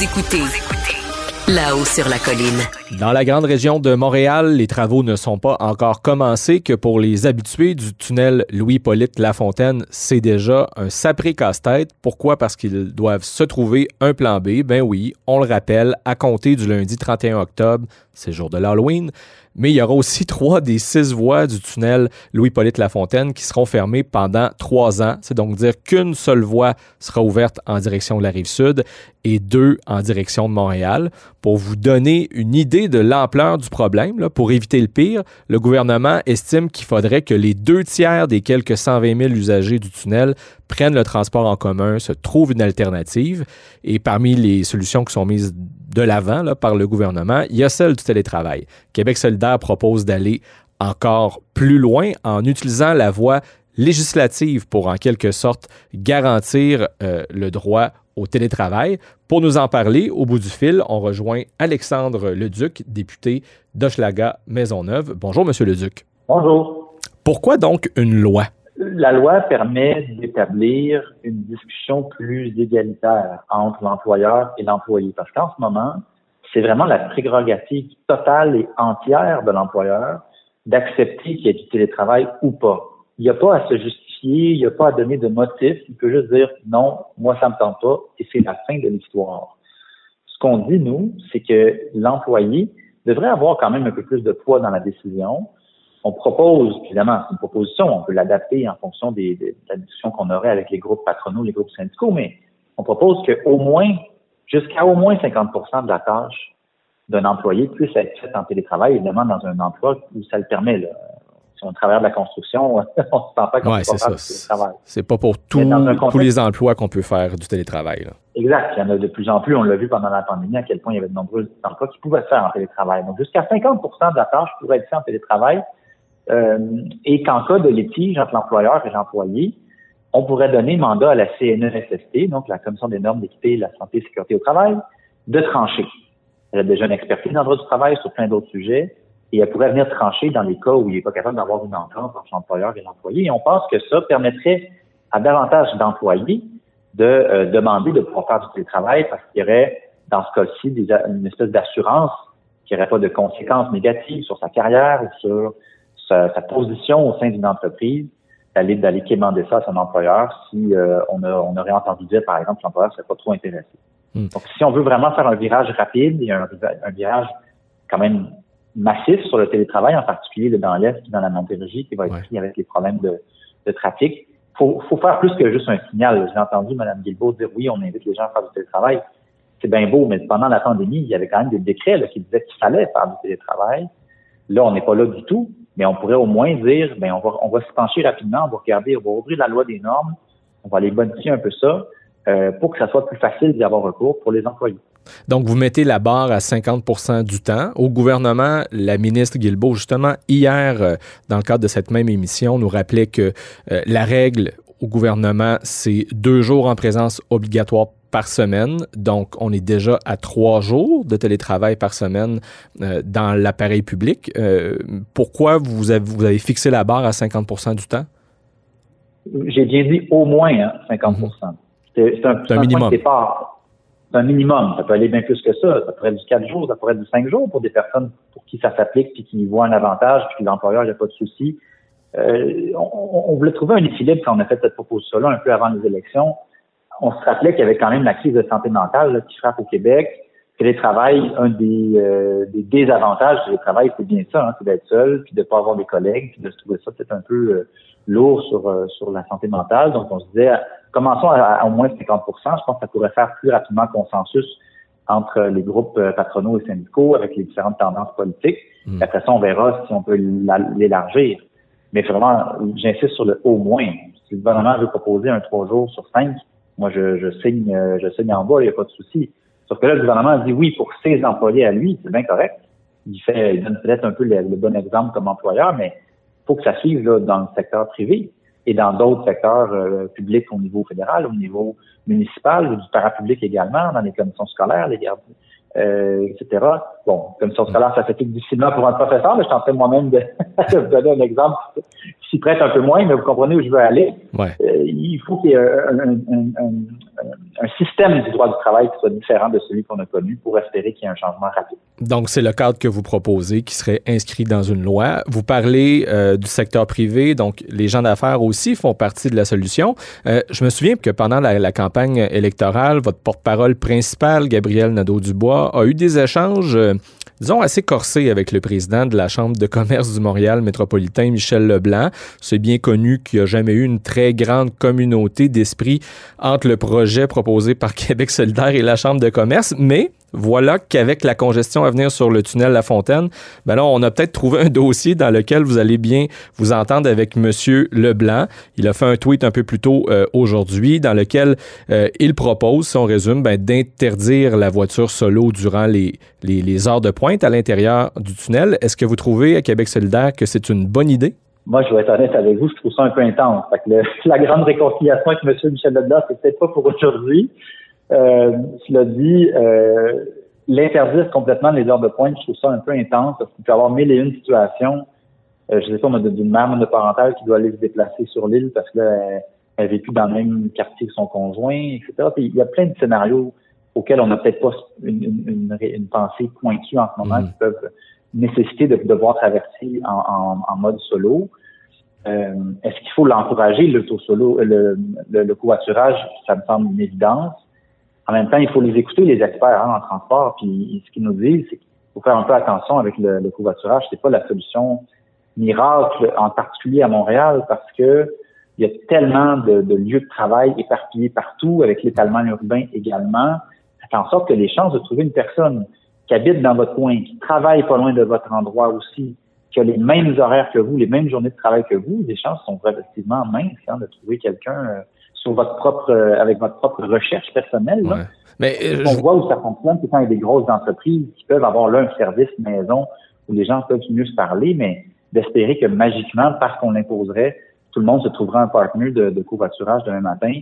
Écoutez là-haut sur la colline. Dans la grande région de Montréal, les travaux ne sont pas encore commencés que pour les habitués du tunnel Louis-Polyte Lafontaine, c'est déjà un sapré casse-tête. Pourquoi? Parce qu'ils doivent se trouver un plan B. Ben oui, on le rappelle, à compter du lundi 31 octobre, c'est jour de l'Halloween, mais il y aura aussi trois des six voies du tunnel Louis-Polyte Lafontaine qui seront fermées pendant trois ans. C'est donc dire qu'une seule voie sera ouverte en direction de la rive sud et deux en direction de Montréal. Pour vous donner une idée de l'ampleur du problème, pour éviter le pire, le gouvernement estime qu'il faudrait que les deux tiers des quelques 120 000 usagers du tunnel prennent le transport en commun, se trouvent une alternative. Et parmi les solutions qui sont mises de l'avant par le gouvernement, il y a celle du télétravail. Québec solidaire propose d'aller encore plus loin en utilisant la voie législative pour en quelque sorte garantir euh, le droit au télétravail. Pour nous en parler, au bout du fil, on rejoint Alexandre Leduc, député d'Hochelaga Maisonneuve. Bonjour, Monsieur Leduc. Bonjour. Pourquoi donc une loi? La loi permet d'établir une discussion plus égalitaire entre l'employeur et l'employé. Parce qu'en ce moment, c'est vraiment la prérogative totale et entière de l'employeur d'accepter qu'il y ait du télétravail ou pas. Il n'y a pas à se justifier, il n'y a pas à donner de motif. Il peut juste dire non, moi ça me tente pas et c'est la fin de l'histoire. Ce qu'on dit, nous, c'est que l'employé devrait avoir quand même un peu plus de poids dans la décision on propose, évidemment, c'est une proposition, on peut l'adapter en fonction des, de la discussion qu'on aurait avec les groupes patronaux, les groupes syndicaux, mais on propose qu'au moins, jusqu'à au moins 50% de la tâche d'un employé puisse être faite en télétravail, évidemment, dans un emploi où ça le permet. Si on travaille de la construction, on ne se sent pas qu'on ouais, peut faire du télétravail. C'est pas pour tous les emplois qu'on peut faire du télétravail. Là. Exact. Il y en a de plus en plus. On l'a vu pendant la pandémie à quel point il y avait de nombreux emplois qui pouvaient se faire en télétravail. Donc, jusqu'à 50% de la tâche pourrait être faite en télétravail euh, et qu'en cas de litige entre l'employeur et l'employé, on pourrait donner mandat à la CNESST, donc la Commission des normes d'équité, la santé et sécurité au travail, de trancher. Elle a déjà une expertise dans le droit du travail sur plein d'autres sujets et elle pourrait venir trancher dans les cas où il n'est pas capable d'avoir une entente entre l'employeur et l'employé. Et on pense que ça permettrait à davantage d'employés de euh, demander de pouvoir faire du télétravail parce qu'il y aurait, dans ce cas-ci, une espèce d'assurance qui n'aurait pas de conséquences négatives sur sa carrière ou sur sa, position au sein d'une entreprise, d'aller d'aller quémander ça à son employeur si euh, on, a, on aurait entendu dire, par exemple, que l'employeur ne serait pas trop intéressé. Hmm. Donc, si on veut vraiment faire un virage rapide et un, virage quand même massif sur le télétravail, en particulier dans l'Est et dans la Montérégie, qui va être pris avec les problèmes de, de trafic, faut, faut faire plus que juste un signal. J'ai entendu Mme Guilbault dire oui, on invite les gens à faire du télétravail. C'est bien beau, mais pendant la pandémie, il y avait quand même des décrets qui disaient qu'il fallait faire du télétravail. Là, on n'est pas là du tout mais on pourrait au moins dire, ben on va, on va se pencher rapidement, on va regarder, on va ouvrir la loi des normes, on va aller bonifier un peu ça euh, pour que ça soit plus facile d'y avoir recours pour les employés. Donc, vous mettez la barre à 50% du temps. Au gouvernement, la ministre Guilbeault, justement, hier, euh, dans le cadre de cette même émission, nous rappelait que euh, la règle au gouvernement, c'est deux jours en présence obligatoire par semaine. Donc, on est déjà à trois jours de télétravail par semaine euh, dans l'appareil public. Euh, pourquoi vous avez, vous avez fixé la barre à 50% du temps? J'ai bien dit au moins 50 mhm. C'est un, un, minimum. C'est un minimum. Ça peut aller bien plus que ça. Ça pourrait être du 4 jours, ça pourrait être du 5 jours pour des personnes pour qui ça s'applique puis qui voient un avantage puis l'employeur n'a pas de souci. Euh, on, on, voulait trouver un équilibre quand on a fait cette proposition-là un peu avant les élections on se rappelait qu'il y avait quand même la crise de santé mentale qui frappe au Québec. Télétravail, un des, euh, des désavantages du télétravail, c'est bien ça, hein, c'est d'être seul, puis de ne pas avoir des collègues, puis de se trouver ça peut-être un peu euh, lourd sur, euh, sur la santé mentale. Donc, on se disait, commençons à, au moins 50% Je pense que ça pourrait faire plus rapidement consensus entre les groupes patronaux et syndicaux avec les différentes tendances politiques. Mmh. Après ça, on verra si on peut l'élargir. Mais vraiment, j'insiste sur le au moins. Si le gouvernement veut proposer un trois jours sur cinq, moi, je, je signe, euh, je signe en bas, il n'y a pas de souci. Sauf que là, le gouvernement dit oui pour ses employés à lui, c'est bien correct. Il fait, il donne peut-être un peu le, bon exemple comme employeur, mais faut que ça suive là, dans le secteur privé et dans d'autres secteurs euh, publics au niveau fédéral, au niveau municipal ou du parapublic également, dans les commissions scolaires, les gardes, euh, etc. Bon, commission scolaire, ça fait tout difficilement pour un professeur, mais je suis en train moi-même de, de vous donner un exemple qui s'y prête un peu moins, mais vous comprenez où je veux aller. Ouais. Euh, il faut qu'il y ait un, un, un, un, système du droit du travail qui soit différent de celui qu'on a connu pour espérer qu'il y ait un changement rapide. Donc, c'est le cadre que vous proposez qui serait inscrit dans une loi. Vous parlez euh, du secteur privé, donc les gens d'affaires aussi font partie de la solution. Je me souviens que pendant la, la campagne électorale, votre porte-parole principal, Gabriel Nadeau-Dubois, a eu des échanges euh, disons, assez corsés avec le président de la Chambre de commerce du Montréal métropolitain, Michel Leblanc. C'est bien connu qu'il n'y a jamais eu une très grande communauté d'esprit entre le projet proposé par Québec solidaire et la Chambre de commerce, mais voilà qu'avec la congestion à venir sur le tunnel La Fontaine, ben là, on a peut-être trouvé un dossier dans lequel vous allez bien vous entendre avec Monsieur Leblanc. Il a fait un tweet un peu plus tôt euh, aujourd'hui dans lequel euh, il propose, si on résume, ben, d'interdire la voiture solo durant les, les, heures de pointe à l'intérieur du tunnel. Est-ce que vous trouvez à Québec solidaire que c'est une bonne idée? Moi, je vais être honnête avec vous, je trouve ça un peu intense. Fait que la grande réconciliation avec M. Michel Leblanc, c'est peut-être pas pour aujourd'hui. Euh, cela dit, euh, l'interdire complètement les heures de pointe, je trouve ça un peu intense parce qu'il peut y avoir mille et une situations. Euh, je sais pas, d'une mère monoparentale qui doit aller se déplacer sur l'île parce qu'elle elle vécu dans le même quartier que son conjoint, etc. il y a plein de scénarios auxquels on n'a peut-être pas une, une, une, pensée pointue en ce moment, mmh. qui peuvent nécessiter de devoir traverser en, en, en mode solo. Euh, Est-ce qu'il faut l'encourager, l'auto-solo, le, le, le, covoiturage? Ça me semble une évidence. En même temps, il faut les écouter, les experts hein, en transport. Puis ce qu'ils nous disent, c'est qu'il faut faire un peu attention avec le, le covoiturage. C'est pas la solution miracle, en particulier à Montréal, parce que il y a tellement de, lieux de travail éparpillés partout, avec l'étalement urbain également. Ça fait en sorte que les chances de trouver une personne qui habite dans votre coin, qui travaille pas loin de votre endroit aussi, qui a les mêmes horaires que vous, les mêmes journées de travail que vous, les chances sont relativement minces hein, de trouver quelqu'un euh, sur votre propre, euh, avec votre propre recherche personnelle. Là. Mais euh, on voit où ça fonctionne, c'est quand il y a des grosses entreprises qui peuvent avoir là un service maison où les gens peuvent mieux se parler, mais d'espérer que magiquement, parce qu'on imposerait, tout le monde se trouvera un partenaire de, de covoiturage demain matin,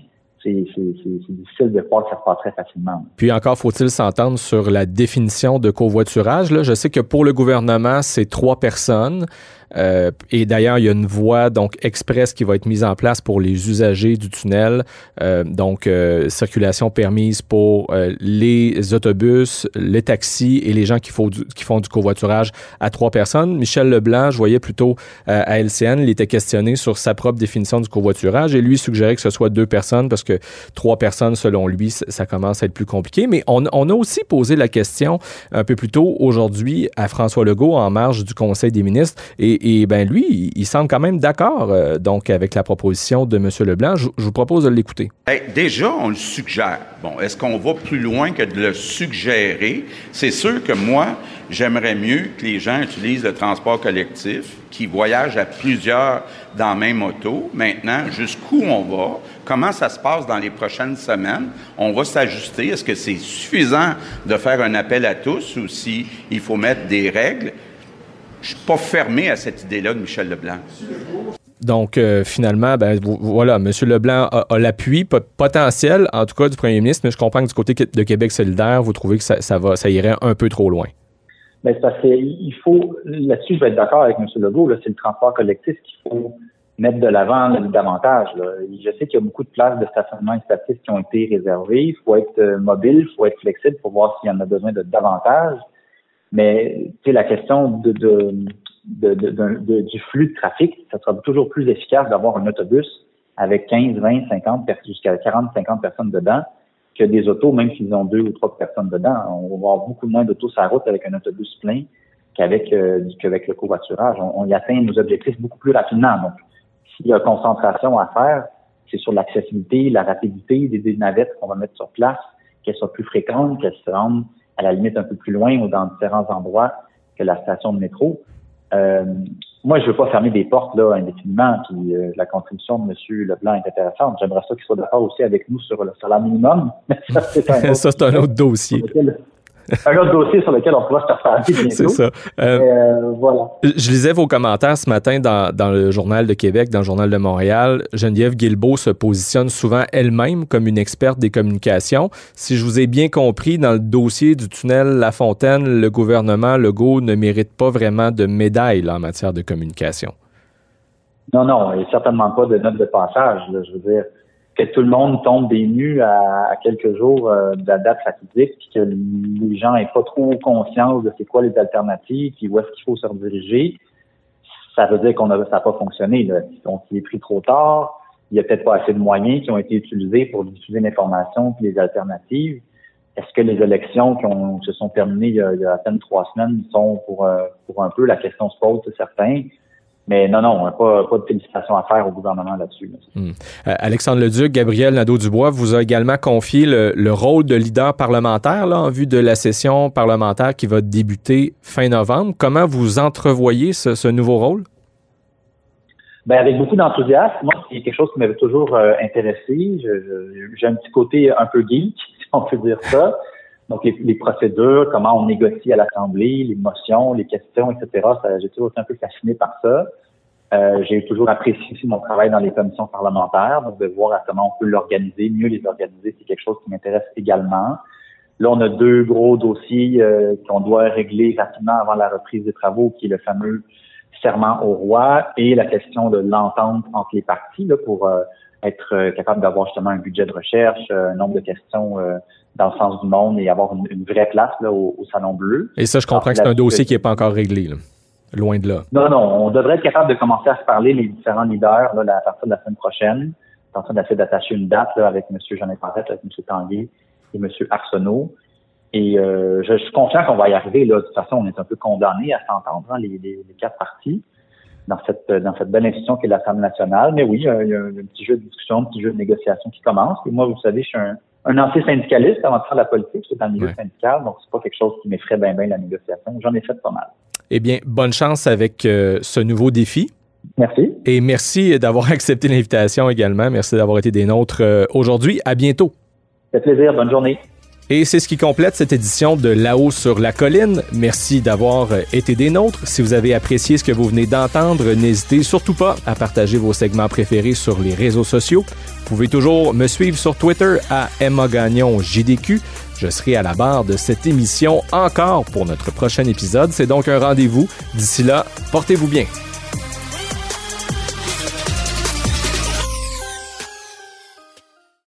c'est difficile de croire que ça se passe très facilement. Puis encore faut-il s'entendre sur la définition de covoiturage. Là. Je sais que pour le gouvernement, c'est trois personnes. Euh, et d'ailleurs, il y a une voie donc express qui va être mise en place pour les usagers du tunnel. Euh, donc, euh, circulation permise pour les autobus, les taxis et les gens qui font du, covoiturage à trois personnes. Michel Leblanc, je voyais plutôt à LCN, il était questionné sur sa propre définition du covoiturage et lui suggérait que ce soit deux personnes parce que trois personnes, selon lui, ça commence à être plus compliqué. Mais on, on a aussi posé la question un peu plus tôt aujourd'hui à François Legault en marge du Conseil des ministres et et, ben lui, il, semble quand même d'accord euh, donc avec la proposition de M. Leblanc. Je, vous propose de l'écouter. Déjà, on le suggère. Bon, est-ce qu'on va plus loin que de le suggérer? C'est sûr que moi, j'aimerais mieux que les gens utilisent le transport collectif, qui voyagent à plusieurs dans la même auto. Maintenant, jusqu'où on va? Comment ça se passe dans les prochaines semaines? On va s'ajuster. Est-ce que c'est suffisant de faire un appel à tous ou s'il il faut mettre des règles? Je suis pas fermé à cette idée-là de Michel Leblanc. Donc, euh, finalement, ben, voilà, M. Leblanc a, a l'appui potentiel, en tout cas, du premier ministre, mais je comprends que du côté de Québec solidaire, vous trouvez que ça, ça va, ça irait un peu trop loin. Mais c'est parce qu'il faut, là-dessus, je vais être d'accord avec M. Legault, c'est le transport collectif qu'il faut mettre de l'avant davantage. Là. Je sais qu'il y a beaucoup de places de stationnement et statistique qui ont été réservées. Il faut être euh, mobile, il faut être flexible pour voir s'il y en a besoin de davantage. Mais la question de, de, de, de, du flux de trafic, ça sera toujours plus efficace d'avoir un autobus avec 15, 20, 50, jusqu'à 40, 50 personnes dedans que des autos, même s'ils ont deux ou trois personnes dedans. On va avoir beaucoup moins d'autos sur la route avec un autobus plein qu'avec euh, qu'avec le covoiturage. On, on, y atteint nos objectifs beaucoup plus rapidement. Donc, s'il y a concentration à faire, c'est sur l'accessibilité, la rapidité des, des navettes qu'on va mettre sur place, qu'elles soient plus fréquentes, qu'elles se rendent à la limite un peu plus loin ou dans différents endroits que la station de métro. Euh, moi, je veux pas fermer des portes là indéfiniment. Puis euh, la contribution de M. Leblanc est intéressante. J'aimerais ça qu'il soit d'accord aussi avec nous sur le salaire minimum. ça, c'est un, un, autre dossier un autre dossier sur lequel on pourra se reparler bientôt. C'est ça. Euh, euh, voilà. Je lisais vos commentaires ce matin dans, dans, le Journal de Québec, dans le Journal de Montréal. Geneviève Guilbeault se positionne souvent elle-même comme une experte des communications. Si je vous ai bien compris, dans le dossier du tunnel La Fontaine, le gouvernement Legault ne mérite pas vraiment de médaille là, en matière de communication. Non, non, et certainement pas de note de passage. Là, je veux dire, que tout le monde tombe des nues à, quelques jours euh, de la date fatidique, puis que les gens n'aient pas trop conscience de c'est quoi les alternatives, puis où est-ce qu'il faut se rediriger, ça veut dire qu'on a, ça n'a pas fonctionné. Là. On est pris trop tard. Il n'y a peut-être pas assez de moyens qui ont été utilisés pour diffuser l'information puis les alternatives. Est-ce que les élections qui ont, se sont terminées il y, a, à peine trois semaines sont pour, euh, pour un peu la question se pose, c'est certain. Mais non, non, pas, pas de félicitations à faire au gouvernement là-dessus. Hmm. Euh, Alexandre Leduc, Gabriel Nadeau-Dubois vous a également confié le, rôle de leader parlementaire là, en vue de la session parlementaire qui va débuter fin novembre. Comment vous entrevoyez ce, nouveau rôle? Ben, avec beaucoup d'enthousiasme. Moi, c'est quelque chose qui m'avait toujours euh, intéressé. J'ai un petit côté un peu geek, si on peut dire ça. Donc, les, procédures, comment on négocie à l'Assemblée, les motions, les questions, etc. J'ai toujours été un peu fasciné par ça. Euh, j'ai toujours apprécié aussi mon travail dans les commissions parlementaires, donc de voir comment on peut l'organiser, mieux les organiser, c'est quelque chose qui m'intéresse également. Là, on a deux gros dossiers euh, qu'on doit régler rapidement avant la reprise des travaux, qui est le fameux serment au roi et la question de l'entente entre les partis là, pour euh, être euh, capable d'avoir justement un budget de recherche, un nombre de questions dans le sens du monde et avoir une, vraie place là, au, Salon Bleu. Et ça, je comprends que c'est un dossier qui n'est pas encore réglé. Loin de là. Non, non, on devrait être capable de commencer à se parler, les différents leaders, là, à partir de la semaine prochaine. On est en train d'essayer d'attacher une date là, avec M. Jean Parrette, avec M. Tanguay et M. Arsenault. Et euh, je, suis confiant qu'on va y arriver. Là. De toute façon, on est un peu condamnés à s'entendre, hein, les, les, quatre partis, dans cette, dans cette belle institution qu'est l'Assemblée nationale. Mais oui, il y, a, un petit jeu de discussion, un petit jeu de négociation qui commence. Et moi, vous savez, je suis un, un ancien syndicaliste avant de faire la politique, c'est dans le milieu syndical, donc c'est pas quelque chose qui m'effraie bien bien la négociation. J'en ai fait pas mal. Eh bien, bonne chance avec euh, ce nouveau défi. Merci. Et merci d'avoir accepté l'invitation également. Merci d'avoir été des nôtres euh, aujourd'hui. À bientôt. Ça fait plaisir. Bonne journée. Et c'est ce qui complète cette édition de Là-haut sur la colline. Merci d'avoir été des nôtres. Si vous avez apprécié ce que vous venez d'entendre, n'hésitez surtout pas à partager vos segments préférés sur les réseaux sociaux. Vous pouvez toujours me suivre sur Twitter à Emma Gagnon JDQ. Je serai à la barre de cette émission encore pour notre prochain épisode. C'est donc un rendez-vous. D'ici là, portez-vous bien.